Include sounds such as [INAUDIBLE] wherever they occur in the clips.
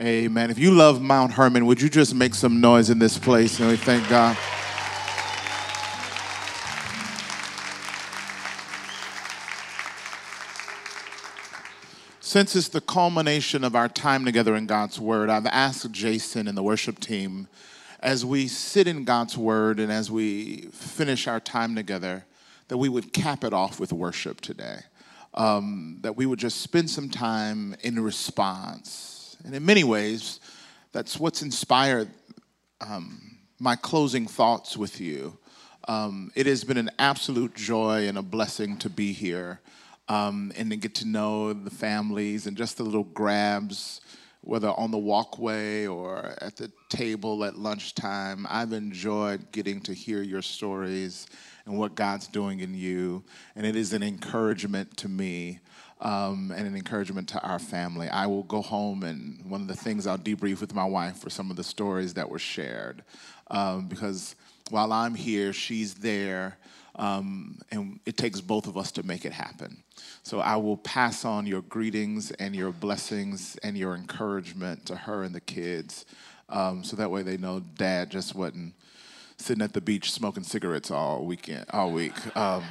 Amen. If you love Mount Hermon, would you just make some noise in this place? And we thank God. Since it's the culmination of our time together in God's Word, I've asked Jason and the worship team as we sit in God's Word and as we finish our time together, that we would cap it off with worship today. Um, that we would just spend some time in response. And in many ways, that's what's inspired um, my closing thoughts with you. Um, it has been an absolute joy and a blessing to be here um, and to get to know the families and just the little grabs, whether on the walkway or at the table at lunchtime. I've enjoyed getting to hear your stories and what God's doing in you, and it is an encouragement to me. Um, and an encouragement to our family. I will go home, and one of the things I'll debrief with my wife for some of the stories that were shared. Um, because while I'm here, she's there, um, and it takes both of us to make it happen. So I will pass on your greetings and your blessings and your encouragement to her and the kids. Um, so that way they know dad just wasn't sitting at the beach smoking cigarettes all weekend, all week. Um,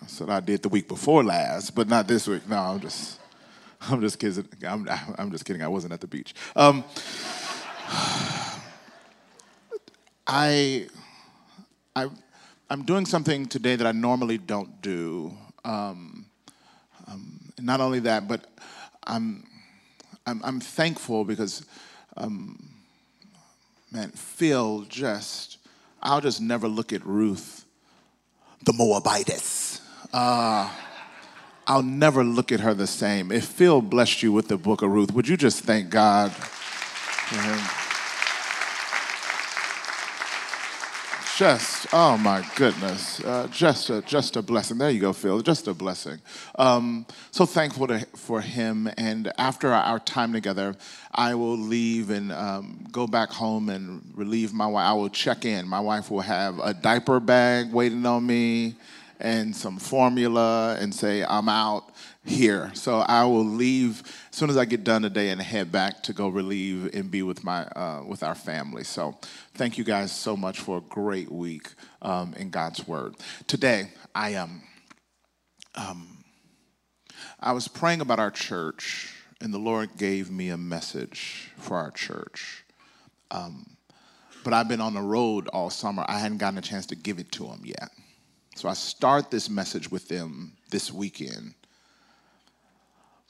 that's what I did the week before last, but not this week. No, I'm just, I'm just kidding. I'm, I'm just kidding. I wasn't at the beach. Um, [SIGHS] I, I, I'm doing something today that I normally don't do. Um, um, not only that, but I'm, I'm, I'm thankful because, um, man, Phil just, I'll just never look at Ruth, the Moabitess. Uh, I'll never look at her the same. If Phil blessed you with the book of Ruth, would you just thank God for him? Just oh my goodness uh, just a just a blessing. There you go phil just a blessing. Um, so thankful to, for him and after our, our, time together i will leave and um, go back home and relieve my wife. I will check in. My wife will have a diaper bag waiting on me and some formula and say i'm out here. So I will leave as soon as I get done today and head back to go relieve and be with my uh, with our family. So thank you guys so much for a great week um, in God's Word. Today I am. Um, um, I was praying about our church, and the Lord gave me a message for our church. Um, but I've been on the road all summer. I hadn't gotten a chance to give it to them yet. So I start this message with them this weekend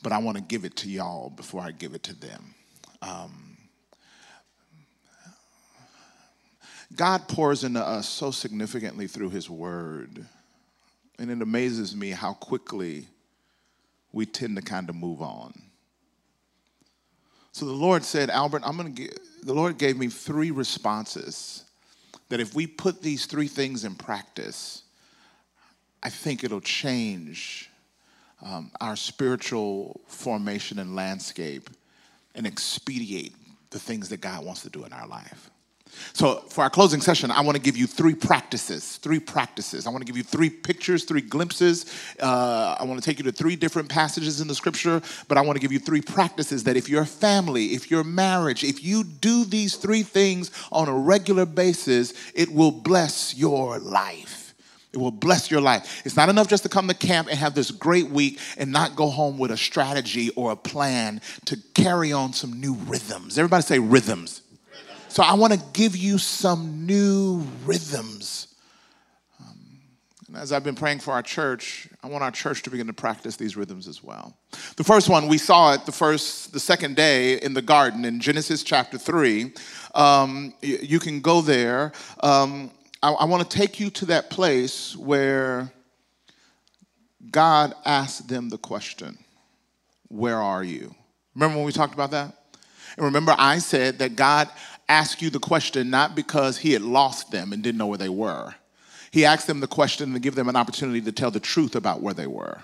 but I want to give it to y'all before I give it to them. Um, God pours into us so significantly through His Word, and it amazes me how quickly we tend to kind of move on. So the Lord said, Albert, I'm going to give, the Lord gave me three responses that if we put these three things in practice, I think it'll change um, our spiritual formation and landscape and expedite the things that God wants to do in our life. So, for our closing session, I want to give you three practices. Three practices. I want to give you three pictures, three glimpses. Uh, I want to take you to three different passages in the scripture, but I want to give you three practices that if your family, if your marriage, if you do these three things on a regular basis, it will bless your life. It will bless your life. It's not enough just to come to camp and have this great week and not go home with a strategy or a plan to carry on some new rhythms. Everybody say rhythms. So I want to give you some new rhythms. Um, and as I've been praying for our church, I want our church to begin to practice these rhythms as well. The first one, we saw it the first, the second day in the garden in Genesis chapter 3. Um, you can go there. Um, I, I want to take you to that place where God asked them the question, Where are you? Remember when we talked about that? And remember, I said that God asked you the question not because he had lost them and didn't know where they were. He asked them the question to give them an opportunity to tell the truth about where they were.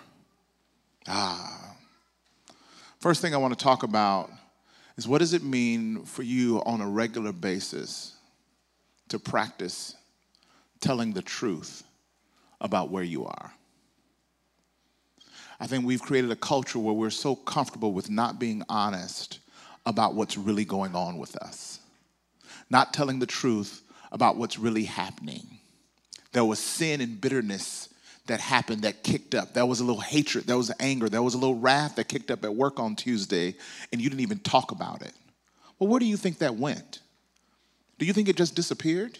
Ah. First thing I want to talk about is what does it mean for you on a regular basis to practice telling the truth about where you are. I think we've created a culture where we're so comfortable with not being honest about what's really going on with us, not telling the truth about what's really happening. There was sin and bitterness that happened that kicked up. There was a little hatred, there was anger, there was a little wrath that kicked up at work on Tuesday, and you didn't even talk about it. Well, where do you think that went? Do you think it just disappeared?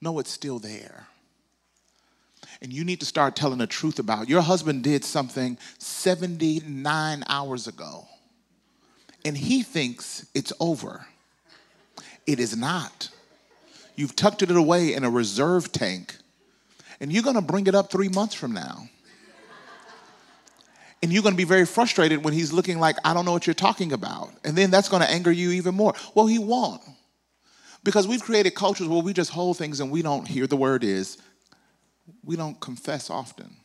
No, it's still there. And you need to start telling the truth about it. your husband did something 79 hours ago, and he thinks it's over. It is not. You've tucked it away in a reserve tank and you're going to bring it up three months from now. And you're going to be very frustrated when he's looking like, I don't know what you're talking about. And then that's going to anger you even more. Well, he won't. Because we've created cultures where we just hold things and we don't hear the word is, we don't confess often.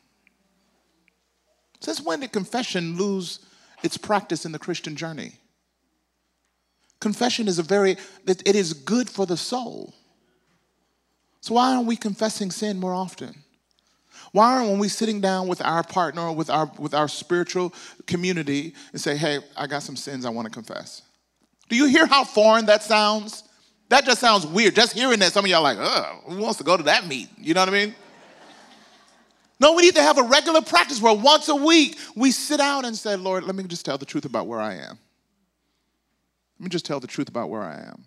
Since when did confession lose its practice in the Christian journey? Confession is a very, it is good for the soul. So why aren't we confessing sin more often? Why aren't when we sitting down with our partner or with our with our spiritual community and say, "Hey, I got some sins I want to confess." Do you hear how foreign that sounds? That just sounds weird. Just hearing that, some of y'all like, "Ugh, who wants to go to that meet?" You know what I mean? No, we need to have a regular practice where once a week we sit down and say, Lord, let me just tell the truth about where I am. Let me just tell the truth about where I am.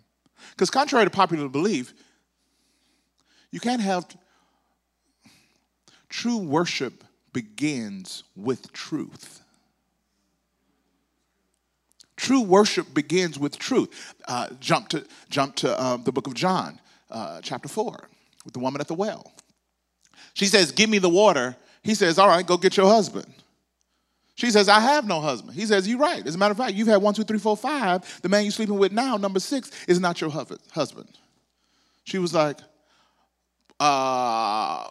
Because contrary to popular belief, you can't have true worship begins with truth. True worship begins with truth. Uh, jump to, jump to uh, the book of John, uh, chapter 4, with the woman at the well. She says, Give me the water. He says, All right, go get your husband. She says, I have no husband. He says, You're right. As a matter of fact, you've had one, two, three, four, five. The man you're sleeping with now, number six, is not your husband. She was like, uh,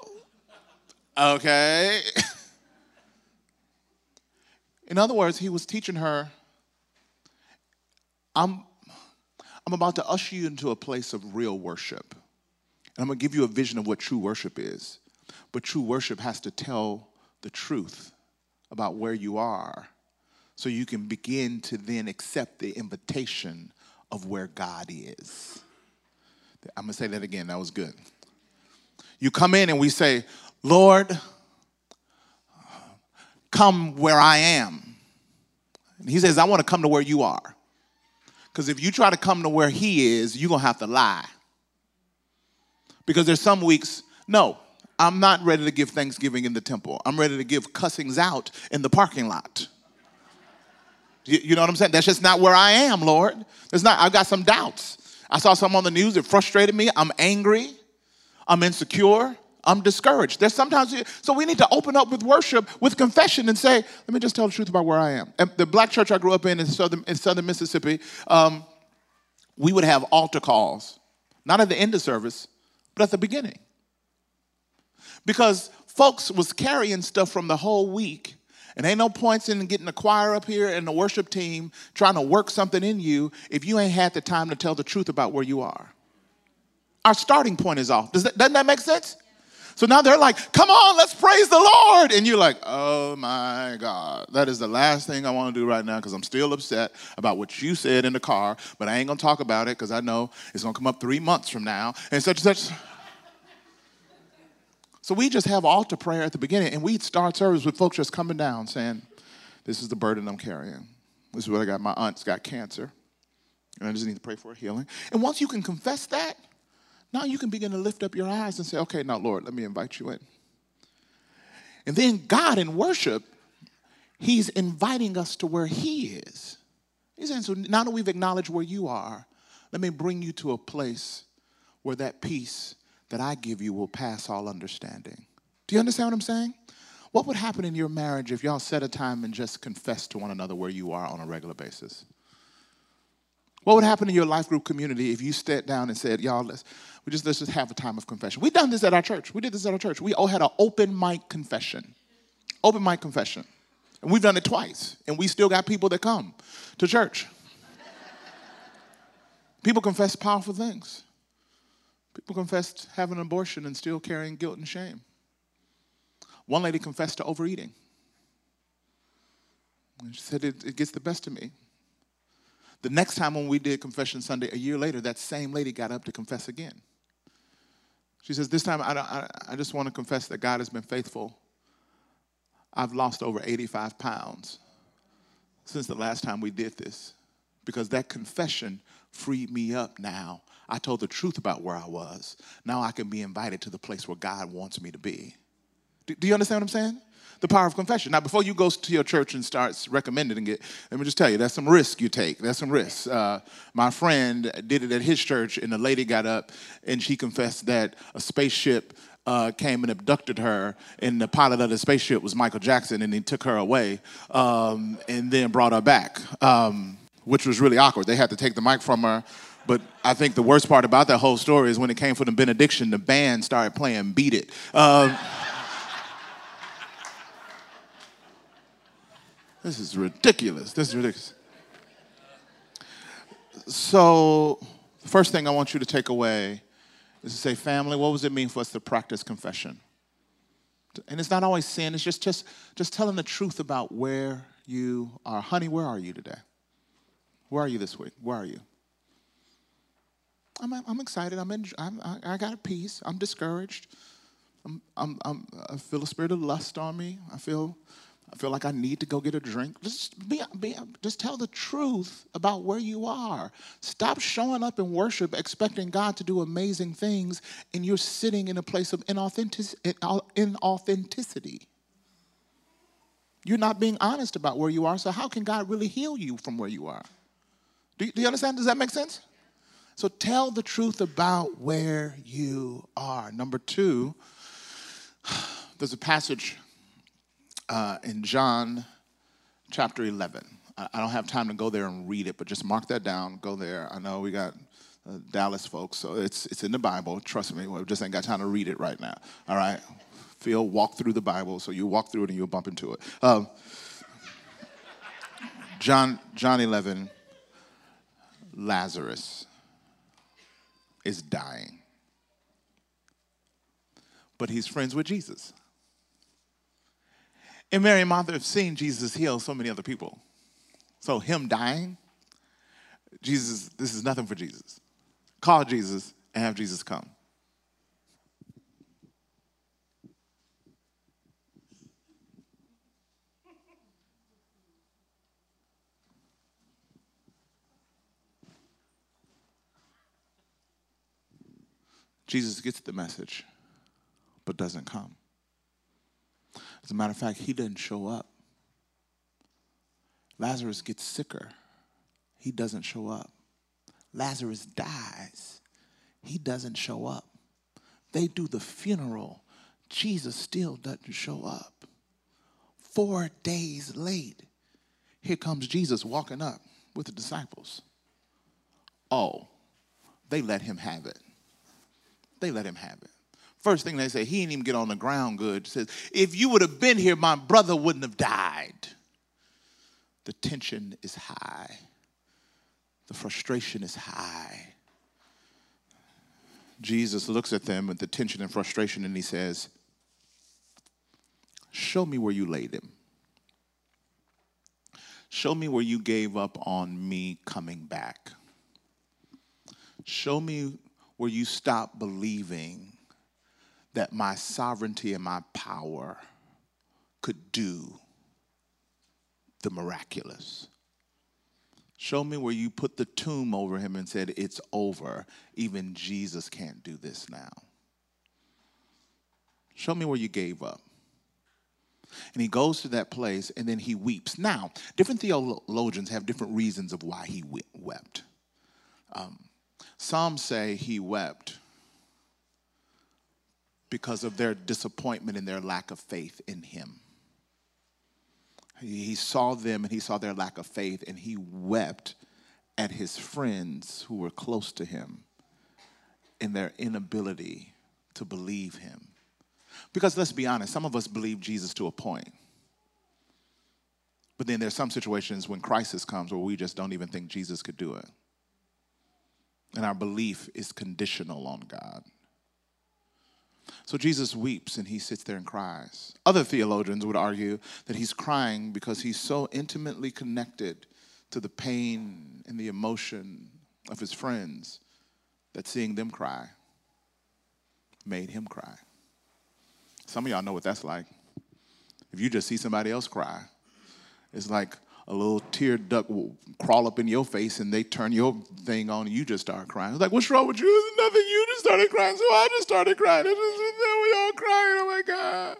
okay. [LAUGHS] In other words, he was teaching her, I'm, I'm about to usher you into a place of real worship. And I'm going to give you a vision of what true worship is. But true worship has to tell the truth about where you are so you can begin to then accept the invitation of where God is. I'm going to say that again. That was good. You come in and we say, Lord, come where I am. And he says, I want to come to where you are. Because if you try to come to where he is, you're going to have to lie. Because there's some weeks, no, I'm not ready to give Thanksgiving in the temple. I'm ready to give cussings out in the parking lot. You, you know what I'm saying? That's just not where I am, Lord. There's not, I've got some doubts. I saw something on the news that frustrated me. I'm angry. I'm insecure. I'm discouraged. There's sometimes, so we need to open up with worship, with confession, and say, let me just tell the truth about where I am. At the black church I grew up in in southern, in southern Mississippi, um, we would have altar calls, not at the end of service, but at the beginning. Because folks was carrying stuff from the whole week and ain't no points in getting the choir up here and the worship team trying to work something in you if you ain't had the time to tell the truth about where you are our starting point is off. Does that, doesn't that make sense? So now they're like, come on, let's praise the Lord. And you're like, oh my God, that is the last thing I want to do right now because I'm still upset about what you said in the car, but I ain't going to talk about it because I know it's going to come up three months from now and such and such. So we just have altar prayer at the beginning and we'd start service with folks just coming down saying, this is the burden I'm carrying. This is what I got. My aunt's got cancer and I just need to pray for healing. And once you can confess that, now you can begin to lift up your eyes and say, okay, now, Lord, let me invite you in. And then God in worship, He's inviting us to where He is. He's saying, so now that we've acknowledged where you are, let me bring you to a place where that peace that I give you will pass all understanding. Do you understand what I'm saying? What would happen in your marriage if y'all set a time and just confess to one another where you are on a regular basis? What would happen in your life group community if you sat down and said, y'all, let's, we just, let's just have a time of confession? We've done this at our church. We did this at our church. We all had an open mic confession. Open mic confession. And we've done it twice. And we still got people that come to church. people confess powerful things. People confess having an abortion and still carrying guilt and shame. One lady confessed to overeating. And she said, it, it gets the best of me. The next time when we did Confession Sunday, a year later, that same lady got up to confess again. She says, This time I, I, I just want to confess that God has been faithful. I've lost over 85 pounds since the last time we did this because that confession freed me up now. I told the truth about where I was. Now I can be invited to the place where God wants me to be. Do, do you understand what I'm saying? The power of confession. Now, before you go to your church and starts recommending it, let me just tell you, that's some risk you take. That's some risks. Uh, my friend did it at his church, and the lady got up and she confessed that a spaceship uh, came and abducted her, and the pilot of the spaceship was Michael Jackson, and he took her away um, and then brought her back, um, which was really awkward. They had to take the mic from her. But I think the worst part about that whole story is when it came for the benediction, the band started playing Beat It. Um, This is ridiculous. This is ridiculous. So, the first thing I want you to take away is to say, family, what does it mean for us to practice confession? And it's not always sin, it's just, just, just telling the truth about where you are. Honey, where are you today? Where are you this week? Where are you? I'm, I'm excited. I'm, in, I'm I got a peace. I'm discouraged. I'm, I'm, I'm, I feel a spirit of lust on me. I feel I feel like I need to go get a drink. Just be, be, just tell the truth about where you are. Stop showing up in worship expecting God to do amazing things, and you're sitting in a place of uh, inauthenticity. You're not being honest about where you are, so how can God really heal you from where you are? Do you, do you understand? Does that make sense? So tell the truth about where you are. Number two, [SIGHS] there's a passage uh, in John chapter 11. I, don't have time to go there and read it, but just mark that down. Go there. I know we got uh, Dallas folks, so it's, it's in the Bible. Trust me, we just ain't got time to read it right now. All right? Phil, walk through the Bible, so you walk through it and you'll bump into it. Um, John, John 11, Lazarus is dying. But he's friends with Jesus. And Mary and Martha have seen Jesus heal so many other people. So him dying, Jesus, this is nothing for Jesus. Call Jesus and have Jesus come. Jesus gets the message, but doesn't come. As a matter of fact, he doesn't show up. Lazarus gets sicker. He doesn't show up. Lazarus dies. He doesn't show up. They do the funeral. Jesus still doesn't show up. Four days late, here comes Jesus walking up with the disciples. Oh, they let him have it. They let him have it. First thing they say, he didn't even get on the ground good. says, if you would have been here, my brother wouldn't have died. The tension is high. The frustration is high. Jesus looks at them with the tension and frustration and he says, Show me where you laid him. Show me where you gave up on me coming back. Show me where you stopped believing that my sovereignty and my power could do the miraculous. Show me where you put the tomb over him and said, It's over. Even Jesus can't do this now. Show me where you gave up. And he goes to that place and then he weeps. Now, different theologians have different reasons of why he wept. Um, some say he wept because of their disappointment and their lack of faith in him. He saw them and he saw their lack of faith, and he wept at his friends who were close to him in their inability to believe him. Because let's be honest, some of us believe Jesus to a point. But then there's some situations when crisis comes where we just don't even think Jesus could do it. And our belief is conditional on God. So Jesus weeps and he sits there and cries. Other theologians would argue that he's crying because he's so intimately connected to the pain and the emotion of his friends that seeing them cry made him cry. Some of y'all know what that's like. If you just see somebody else cry, it's like a little tear duct will crawl up in your face and they turn your thing on and you just start crying. Like, what's wrong with you? It's nothing. You just started crying, so I just started crying. Just, we all crying. Oh my God.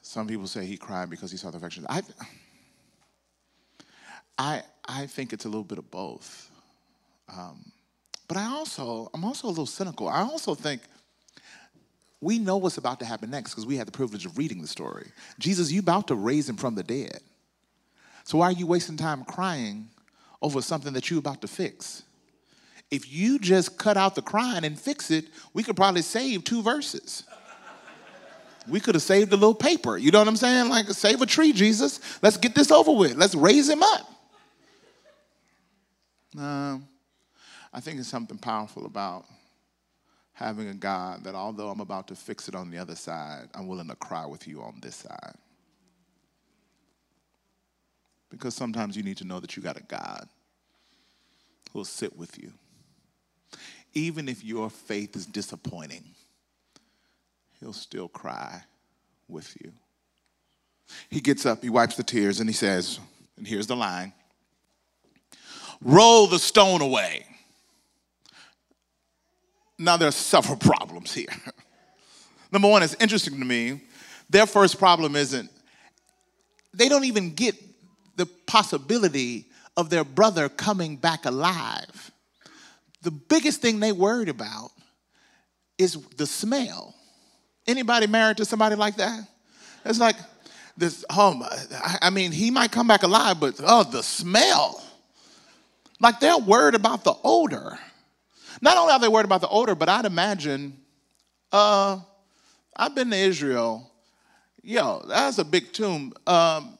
Some people say he cried because he saw the affection. I, I, I think it's a little bit of both. Um, but I also, I'm also a little cynical. I also think we know what's about to happen next because we had the privilege of reading the story. Jesus, you about to raise him from the dead. So why are you wasting time crying over something that you're about to fix? If you just cut out the crying and fix it, we could probably save two verses. We could have saved a little paper. You know what I'm saying? Like, save a tree, Jesus. Let's get this over with. Let's raise him up. No, I think it's something powerful about having a God that although I'm about to fix it on the other side, I'm willing to cry with you on this side. Because sometimes you need to know that you got a God who'll sit with you. Even if your faith is disappointing, he'll still cry with you. He gets up, he wipes the tears, and he says, and here's the line roll the stone away. Now, there are several problems here. [LAUGHS] Number one, it's interesting to me. Their first problem isn't, they don't even get the possibility of their brother coming back alive. The biggest thing they worried about is the smell. Anybody married to somebody like that? It's like this, oh, I mean, he might come back alive, but oh, the smell. Like they're worried about the odor. Not only are they worried about the odor, but I'd imagine, uh, I've been to Israel. Yo, that's a big tomb. Um,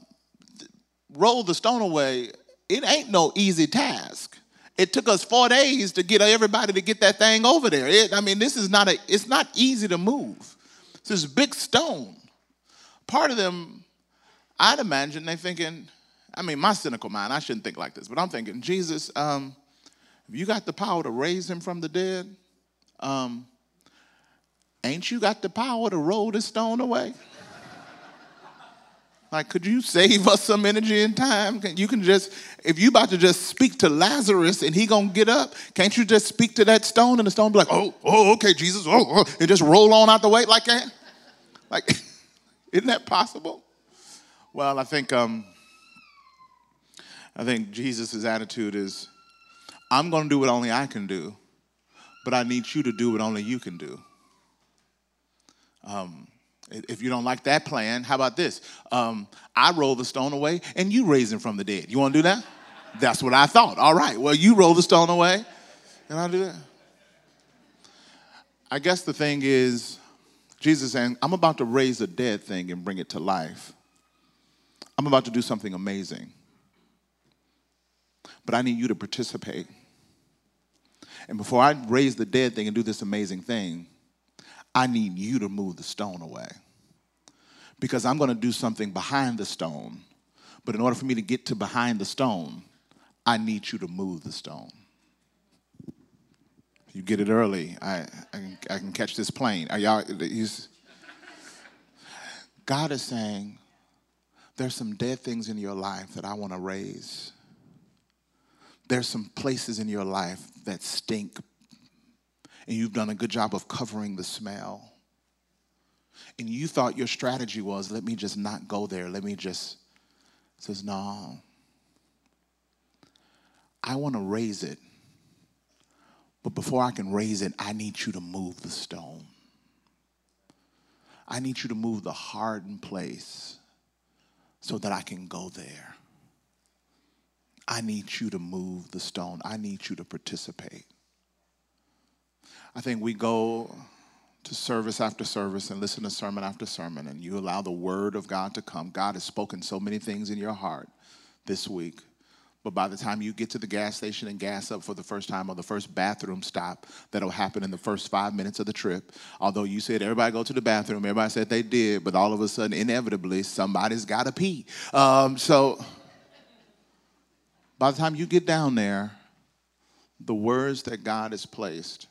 roll the stone away. It ain't no easy task. It took us four days to get everybody to get that thing over there. It, I mean, this is not a. It's not easy to move. It's this big stone. Part of them, I'd imagine, they thinking. I mean, my cynical mind. I shouldn't think like this, but I'm thinking, Jesus. Um, if you got the power to raise him from the dead, um, ain't you got the power to roll the stone away? Like, could you save us some energy and time? You can just, if you about to just speak to Lazarus and he gonna get up, can't you just speak to that stone and the stone be like, oh, oh, okay, Jesus, oh, oh and just roll on out the way like that? Like, [LAUGHS] isn't that possible? Well, I think, um, I think Jesus' attitude is, I'm going to do what only I can do, but I need you to do what only you can do. Um, if you don't like that plan, how about this? Um, I roll the stone away and you raise him from the dead. You want to do that? That's what I thought. All right, well, you roll the stone away and I'll do that. I guess the thing is, Jesus saying, I'm about to raise a dead thing and bring it to life. I'm about to do something amazing. But I need you to participate. And before I raise the dead thing and do this amazing thing, I need you to move the stone away. Because I'm going to do something behind the stone. But in order for me to get to behind the stone, I need you to move the stone. You get it early. I, I, can, I can catch this plane. Are y'all? God is saying, there's some dead things in your life that I want to raise there's some places in your life that stink, and you've done a good job of covering the smell. And you thought your strategy was, let me just not go there. Let me just, says, no. I want to raise it. But before I can raise it, I need you to move the stone. I need you to move the hardened place so that I can go there. I need you to move the stone. I need you to participate. I think we go to service after service and listen to sermon after sermon, and you allow the word of God to come. God has spoken so many things in your heart this week. But by the time you get to the gas station and gas up for the first time or the first bathroom stop, that'll happen in the first five minutes of the trip. Although you said everybody go to the bathroom, everybody said they did, but all of a sudden, inevitably, somebody's got to pee. Um, so By the time you get down there, the words that God has placed,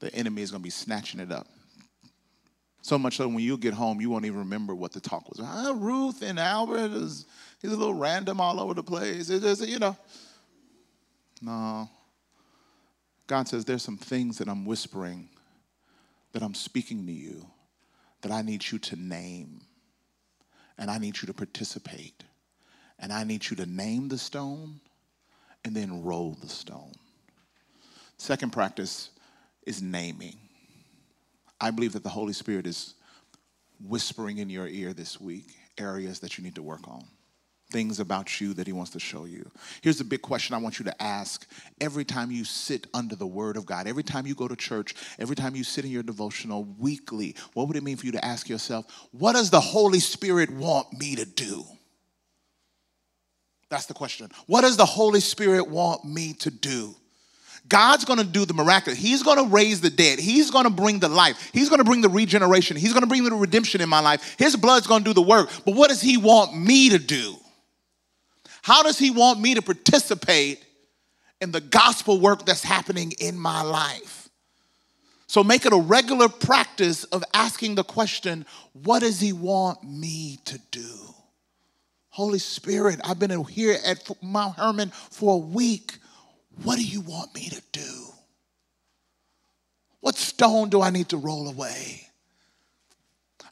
the enemy is going to be snatching it up. So much so when you get home, you won't even remember what the talk was. Ah, Ruth and Albert is he's a little random all over the place. It is, you know. No. God says there's some things that I'm whispering, that I'm speaking to you, that I need you to name. And I need you to participate. And I need you to name the stone and then roll the stone. Second practice is naming. I believe that the Holy Spirit is whispering in your ear this week areas that you need to work on, things about you that He wants to show you. Here's the big question I want you to ask every time you sit under the Word of God, every time you go to church, every time you sit in your devotional weekly. What would it mean for you to ask yourself, what does the Holy Spirit want me to do? That's the question. What does the Holy Spirit want me to do? God's going to do the miraculous. He's going to raise the dead. He's going to bring the life. He's going to bring the regeneration. He's going to bring the redemption in my life. His blood's going to do the work. But what does He want me to do? How does He want me to participate in the gospel work that's happening in my life? So make it a regular practice of asking the question what does He want me to do? Holy Spirit, I've been here at Mount Hermon for a week. What do you want me to do? What stone do I need to roll away?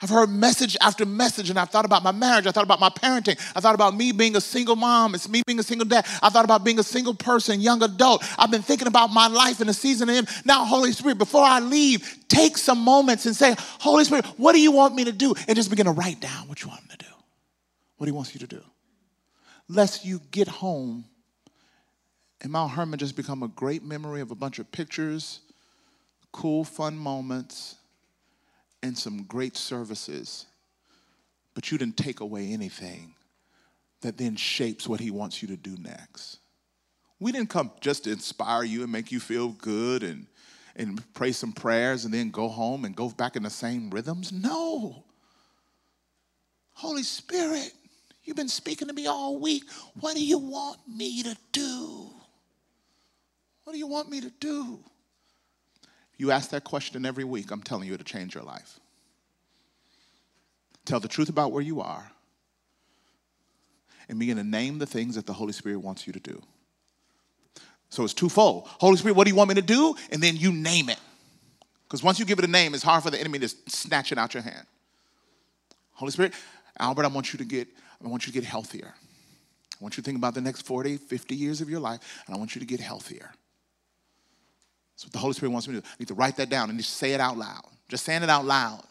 I've heard message after message, and I've thought about my marriage. I thought about my parenting. I thought about me being a single mom. It's me being a single dad. I thought about being a single person, young adult. I've been thinking about my life in the season of Him. Now, Holy Spirit, before I leave, take some moments and say, Holy Spirit, what do you want me to do? And just begin to write down what you want me to do, what He wants you to do. Lest you get home and Mount Hermon just become a great memory of a bunch of pictures, cool, fun moments, and some great services. But you didn't take away anything that then shapes what he wants you to do next. We didn't come just to inspire you and make you feel good and, and pray some prayers and then go home and go back in the same rhythms. No. Holy Spirit, you've been speaking to me all week. What do you want me to do? What do you want me to do? You ask that question every week, I'm telling you, it'll change your life. Tell the truth about where you are and begin to name the things that the Holy Spirit wants you to do. So it's twofold. Holy Spirit, what do you want me to do? And then you name it. Because once you give it a name, it's hard for the enemy to snatch it out your hand. Holy Spirit, Albert, I want you to get, I want you to get healthier. I want you to think about the next 40, 50 years of your life, and I want you to get healthier. That's what the Holy Spirit wants me to do. I need to write that down and just say it out loud. Just saying it out loud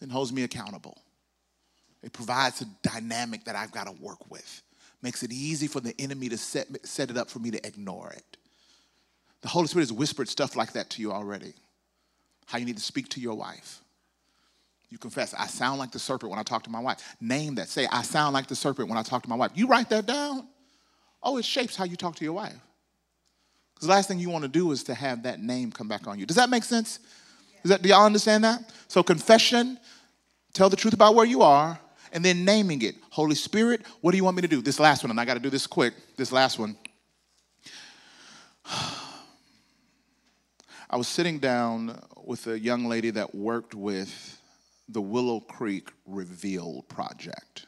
then holds me accountable. It provides a dynamic that I've got to work with. Makes it easy for the enemy to set, set it up for me to ignore it. The Holy Spirit has whispered stuff like that to you already. How you need to speak to your wife. You confess, I sound like the serpent when I talk to my wife. Name that. Say, I sound like the serpent when I talk to my wife. You write that down. Oh, it shapes how you talk to your wife. Because the last thing you want to do is to have that name come back on you. Does that make sense? Does that, do y'all understand that? So, confession, tell the truth about where you are, and then naming it. Holy Spirit, what do you want me to do? This last one, and I got to do this quick. This last one. [SIGHS] I was sitting down with a young lady that worked with the Willow Creek Reveal Project.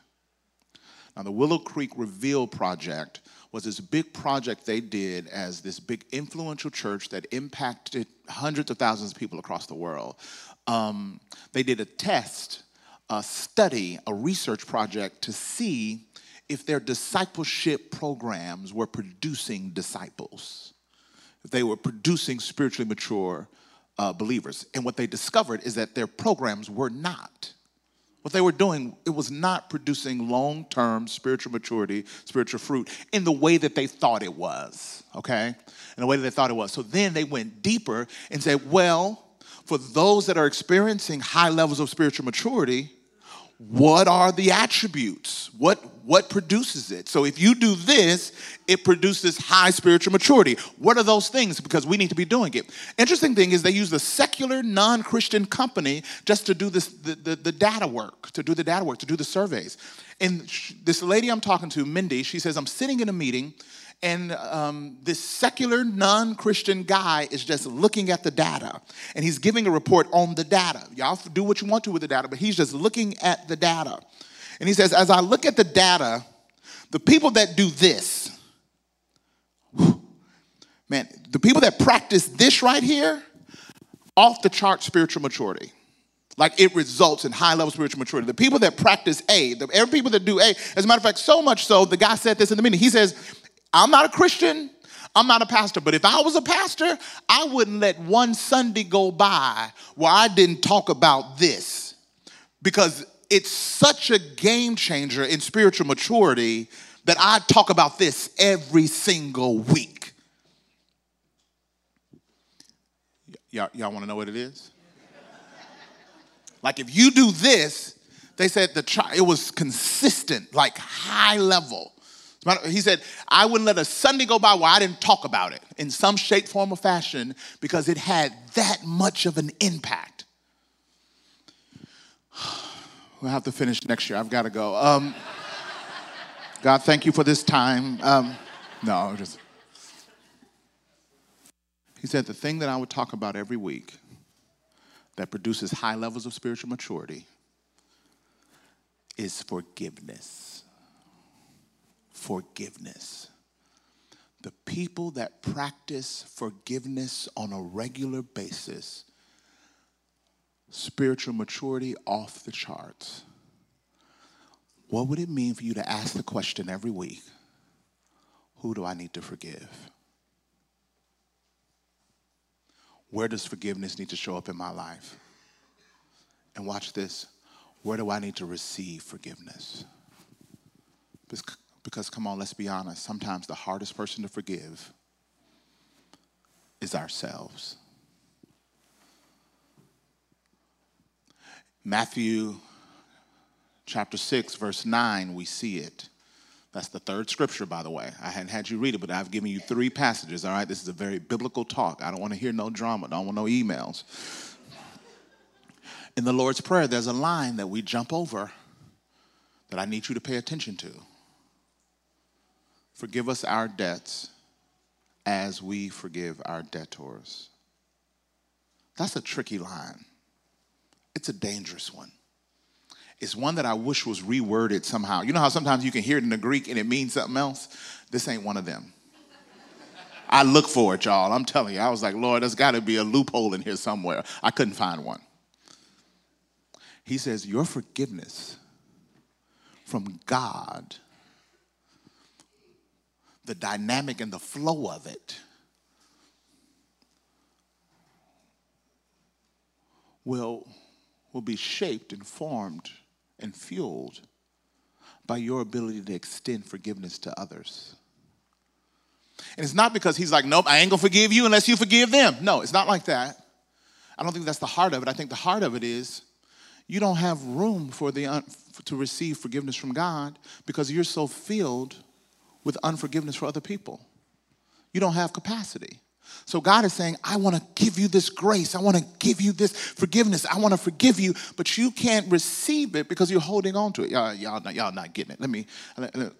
Now, the Willow Creek Reveal Project was this big project they did as this big influential church that impacted hundreds of thousands of people across the world. Um, they did a test, a study, a research project to see if their discipleship programs were producing disciples, if they were producing spiritually mature uh, believers. And what they discovered is that their programs were not. What they were doing, it was not producing long term spiritual maturity, spiritual fruit in the way that they thought it was, okay? In the way that they thought it was. So then they went deeper and said, well, for those that are experiencing high levels of spiritual maturity, what are the attributes? What, what produces it? So if you do this, it produces high spiritual maturity. What are those things? Because we need to be doing it. Interesting thing is they use a secular non-Christian company just to do this, the, the, the data work, to do the data work, to do the surveys. And this lady I'm talking to, Mindy, she says, I'm sitting in a meeting and um, this secular non-christian guy is just looking at the data and he's giving a report on the data y'all do what you want to with the data but he's just looking at the data and he says as i look at the data the people that do this man the people that practice this right here off the chart spiritual maturity like it results in high level spiritual maturity. The people that practice A, the every people that do A, as a matter of fact, so much so, the guy said this in the meeting. He says, I'm not a Christian. I'm not a pastor, but if I was a pastor, I wouldn't let one Sunday go by where I didn't talk about this because it's such a game changer in spiritual maturity that I talk about this every single week. Y'all, y'all want to know what it is? like if you do this, they said the it was consistent, like high level. He said, I wouldn't let a Sunday go by where I didn't talk about it in some shape, form, or fashion because it had that much of an impact. [SIGHS] We'll have to finish next year. I've got to go. Um, God, thank you for this time. Um, no, just. He said, the thing that I would talk about every week that produces high levels of spiritual maturity is forgiveness forgiveness. The people that practice forgiveness on a regular basis, spiritual maturity off the charts. What would it mean for you to ask the question every week who do I need to forgive? Where does forgiveness need to show up in my life? And watch this where do I need to receive forgiveness? Because, come on, let's be honest. Sometimes the hardest person to forgive is ourselves. Matthew chapter 6, verse 9, we see it. That's the third scripture, by the way. I hadn't had you read it, but I've given you three passages. All right, this is a very biblical talk. I don't want to hear no drama, don't want no emails. In the Lord's Prayer, there's a line that we jump over that I need you to pay attention to. Forgive us our debts as we forgive our debtors. That's a tricky line. It's a dangerous one. It's one that I wish was reworded somehow. You know how sometimes you can hear it in the Greek and it means something else? This ain't one of them. I look for it, y'all. I'm telling you. I was like, Lord, there's got to be a loophole in here somewhere. I couldn't find one. He says, Your forgiveness from God the dynamic and the flow of it will, will be shaped and formed and fueled by your ability to extend forgiveness to others. And it's not because he's like, nope, I ain't gonna forgive you unless you forgive them. No, it's not like that. I don't think that's the heart of it. I think the heart of it is you don't have room for the to receive forgiveness from God because you're so filled with unforgiveness for other people. You don't have capacity. So God is saying, I want to give you this grace. I want to give you this forgiveness. I want to forgive you, but you can't receive it because you're holding on to it. Y'all, y'all, not, y'all not getting it. Let me,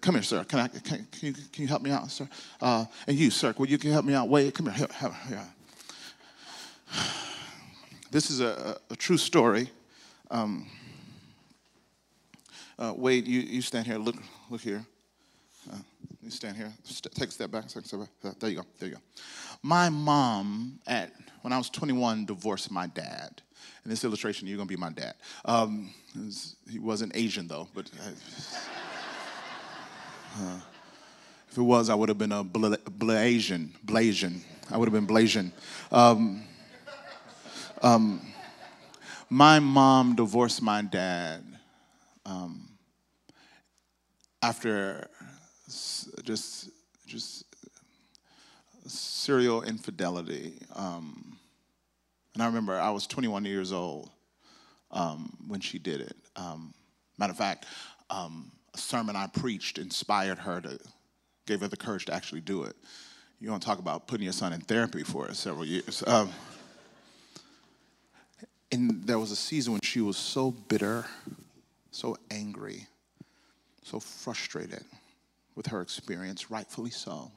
come here, sir. Can, I, can, can, you, can you help me out, sir? Uh, and you, sir, will you can help me out? Wait, come here. here, here. This is a, a, a true story. Um, uh, Wade, you, you stand here. Look, look here. Uh, stand here. Take a step back. Take a step back. There you go. There you go. My mom, at when I was 21, divorced my dad. In this illustration, you're gonna be my dad. Um, was, he wasn't Asian though, but uh, [LAUGHS] if it was, I would have been a Bla- Blasian. Blasian. I would have been Blasian. Um, um, my mom divorced my dad um, after just just serial infidelity. Um, and I remember I was 21 years old um, when she did it. Um, Matter of fact, um, a sermon I preached inspired her to, gave her the courage to actually do it. You want to talk about putting your son in therapy for several years. Um, and there was a season when she was so bitter, so angry, so frustrated with her experience, rightfully so.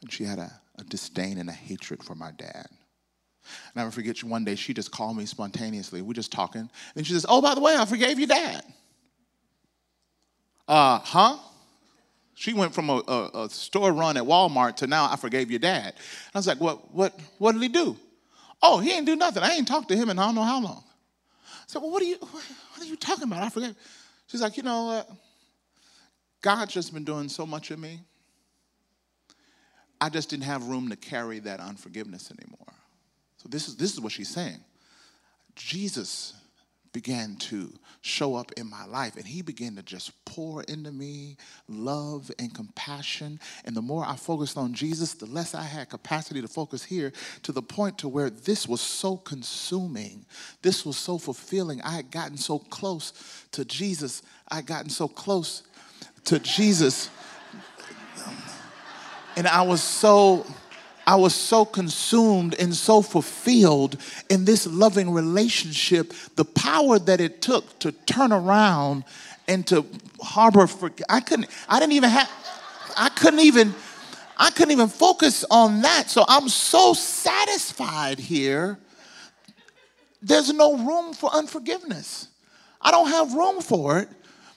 And she had a, a disdain and a hatred for my dad. And I never forget you, one day she just called me spontaneously. We're just talking. And she says, Oh, by the way, I forgave your dad. Uh, huh? She went from a, a, a, store run at Walmart to now I forgave your dad. I was like, what, what, what did he do? Oh, he ain't do nothing. I ain't talked to him in I don't know how long. I said, well, what are you, what are you talking about? I forget. She's like, you know what? God's just been doing so much of me. I just didn't have room to carry that unforgiveness anymore. So this is, this is what she's saying. Jesus began to show up in my life and he began to just pour into me love and compassion and the more i focused on jesus the less i had capacity to focus here to the point to where this was so consuming this was so fulfilling i had gotten so close to jesus i had gotten so close to jesus and i was so I was so consumed and so fulfilled in this loving relationship, the power that it took to turn around and to harbor for I couldn't I didn't even have I couldn't even I couldn't even focus on that. So I'm so satisfied here. There's no room for unforgiveness. I don't have room for it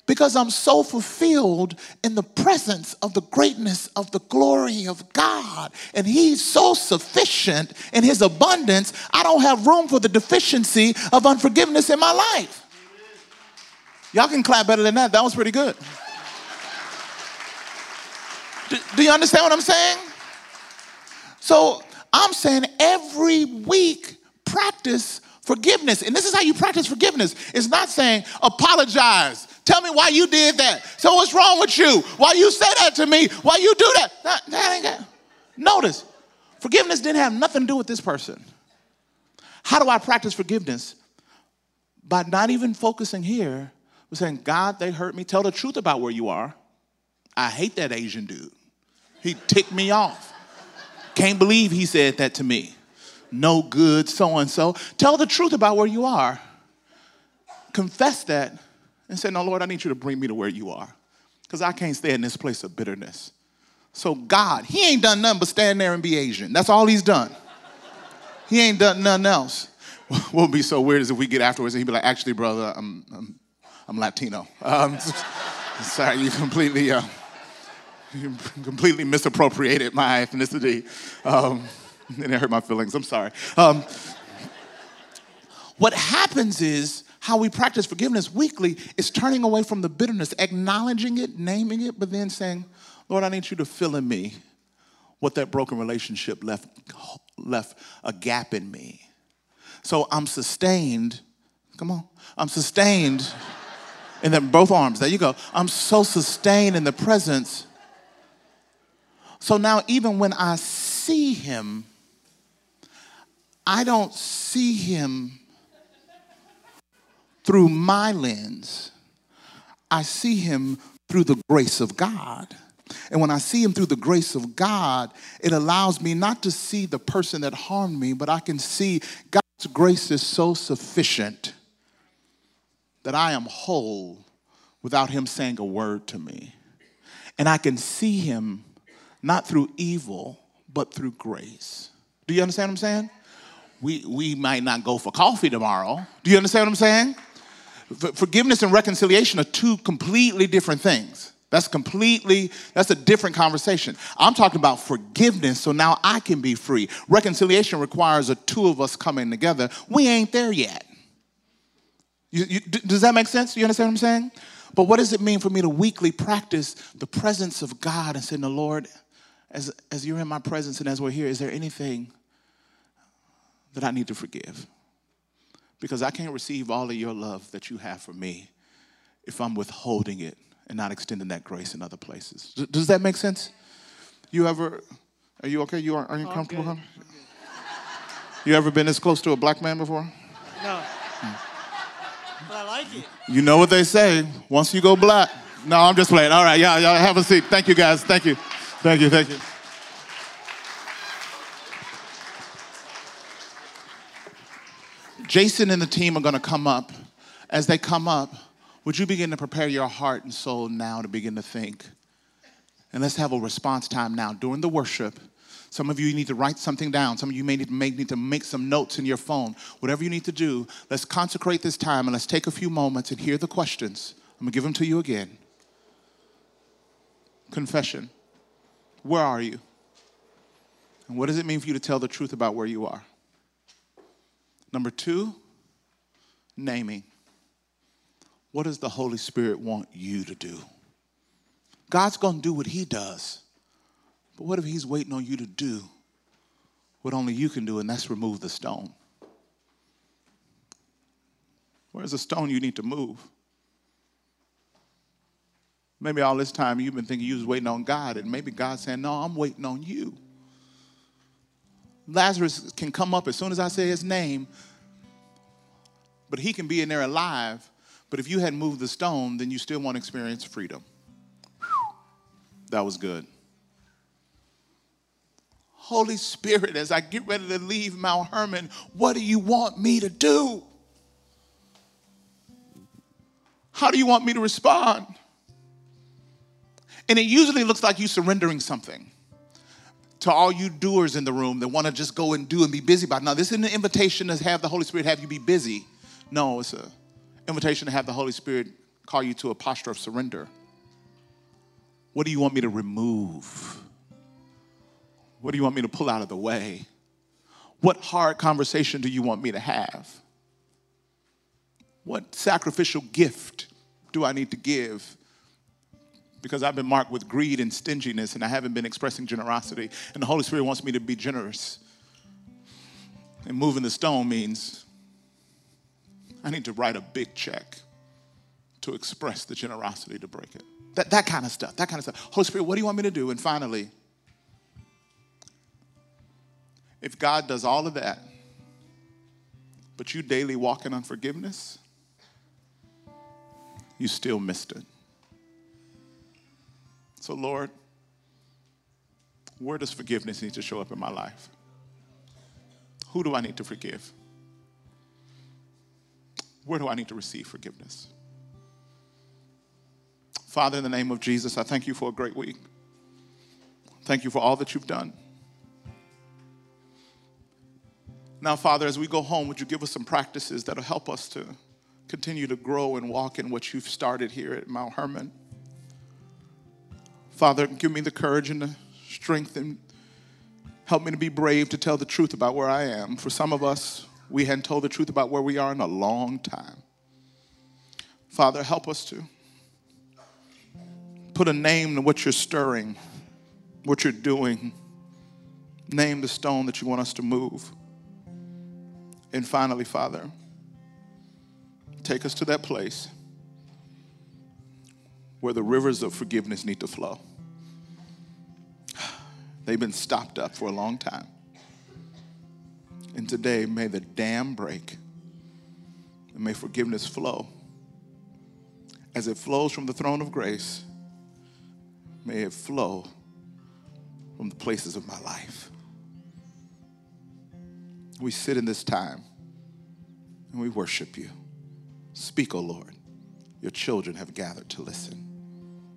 because I'm so fulfilled in the presence of the greatness of the glory of God. And He's so sufficient in His abundance, I don't have room for the deficiency of unforgiveness in my life. Y'all can clap better than that. That was pretty good. Do, do you understand what I'm saying? So I'm saying every week practice forgiveness. And this is how you practice forgiveness. It's not saying apologize Tell me why you did that. So what's wrong with you? Why you say that to me? Why you do that? that, that ain't got. Notice, forgiveness didn't have nothing to do with this person. How do I practice forgiveness? By not even focusing here, we're saying, God, they hurt me. Tell the truth about where you are. I hate that Asian dude. He ticked me off. Can't believe he said that to me. No good, so and so. Tell the truth about where you are. Confess that and say, No, Lord, I need you to bring me to where you are because I can't stay in this place of bitterness. So, God, He ain't done nothing but stand there and be Asian. That's all He's done. He ain't done nothing else. [LAUGHS] What would be so weird is if we get afterwards and he'd be like, Actually, brother, I'm, I'm, I'm Latino. Um, [LAUGHS] sorry, you completely. Uh, you completely misappropriated my ethnicity. Um, and it hurt my feelings. I'm sorry. Um, what happens is how we practice forgiveness weekly is turning away from the bitterness, acknowledging it, naming it, but then saying, Lord, I need you to fill in me what that broken relationship left, left a gap in me. So I'm sustained. Come on. I'm sustained in the, both arms. There you go. I'm so sustained in the presence. So now, even when I see him, I don't see him through my lens, I see him through the grace of God. And when I see him through the grace of God, it allows me not to see the person that harmed me, but I can see God's grace is so sufficient that I am whole without him saying a word to me. And I can see him not through evil, but through grace. Do you understand what I'm saying? We, we might not go for coffee tomorrow. Do you understand what I'm saying? Forgiveness and reconciliation are two completely different things. That's completely, that's a different conversation. I'm talking about forgiveness, so now I can be free. Reconciliation requires a two of us coming together. We ain't there yet. You, you, does that make sense? You understand what I'm saying? But what does it mean for me to weekly practice the presence of God and saying, the Lord, as, as you're in my presence and as we're here, is there anything that I need to forgive? Because I can't receive all of your love that you have for me if I'm withholding it and not extending that grace in other places. Does that make sense? You ever, are you okay? You are, are you oh, comfortable? Huh? You ever been this close to a black man before? No. Hmm. But I like it. You know what they say. Once you go black. No, I'm just playing. All right, y'all, y'all have a seat. Thank you, guys. Thank you. Thank you. Thank you. Jason and the team are going to come up. As they come up, would you begin to prepare your heart and soul now to begin to think? And let's have a response time now during the worship. Some of you need to write something down. Some of you may need to make, need to make some notes in your phone. Whatever you need to do, let's consecrate this time and let's take a few moments and hear the questions. I'm going to give them to you again. Confession. Where are you? And what does it mean for you to tell the truth about where you are? Number two, naming. What does the Holy Spirit want you to do? God's going to do what He does. But what if He's waiting on you to do what only you can do, and that's remove the stone? Where's the stone you need to move? Maybe all this time you've been thinking you was waiting on God, and maybe God's saying, No, I'm waiting on you. Lazarus can come up as soon as I say his name, but he can be in there alive. But if you hadn't moved the stone, then you still won't experience freedom. That was good. Holy Spirit, as I get ready to leave Mount Hermon, what do you want me to do? How do you want me to respond? And it usually looks like you surrendering something to all you doers in the room that want to just go and do and be busy about it. Now, this isn't an invitation to have the Holy Spirit have you be busy. No, it's an invitation to have the Holy Spirit call you to a posture of surrender. What do you want me to remove? What do you want me to pull out of the way? What hard conversation do you want me to have? What sacrificial gift do I need to give? Because I've been marked with greed and stinginess and I haven't been expressing generosity. And the Holy Spirit wants me to be generous. And moving the stone means I need to write a big check to express the generosity to break it. That, that kind of stuff, that kind of stuff. Holy Spirit, what do you want me to do? And finally, if God does all of that, but you daily walk in unforgiveness, you still missed it. So, Lord, where does forgiveness need to show up in my life? Who do I need to forgive? Where do I need to receive forgiveness? Father, in the name of Jesus, I thank you for a great week. Thank you for all that you've done. Now, Father, as we go home, would you give us some practices that'll help us to continue to grow and walk in what you've started here at Mount Hermon? Father, give me the courage and the strength and help me to be brave to tell the truth about where I am. For some of us, we hadn't told the truth about where we are in a long time. Father, help us to put a name to what you're stirring, what you're doing. Name the stone that you want us to move. And finally, Father, take us to that place where the rivers of forgiveness need to flow. [SIGHS] They've been stopped up for a long time. And today, may the dam break and may forgiveness flow. As it flows from the throne of grace, may it flow from the places of my life. We sit in this time and we worship you. Speak, O oh Lord. Your children have gathered to listen.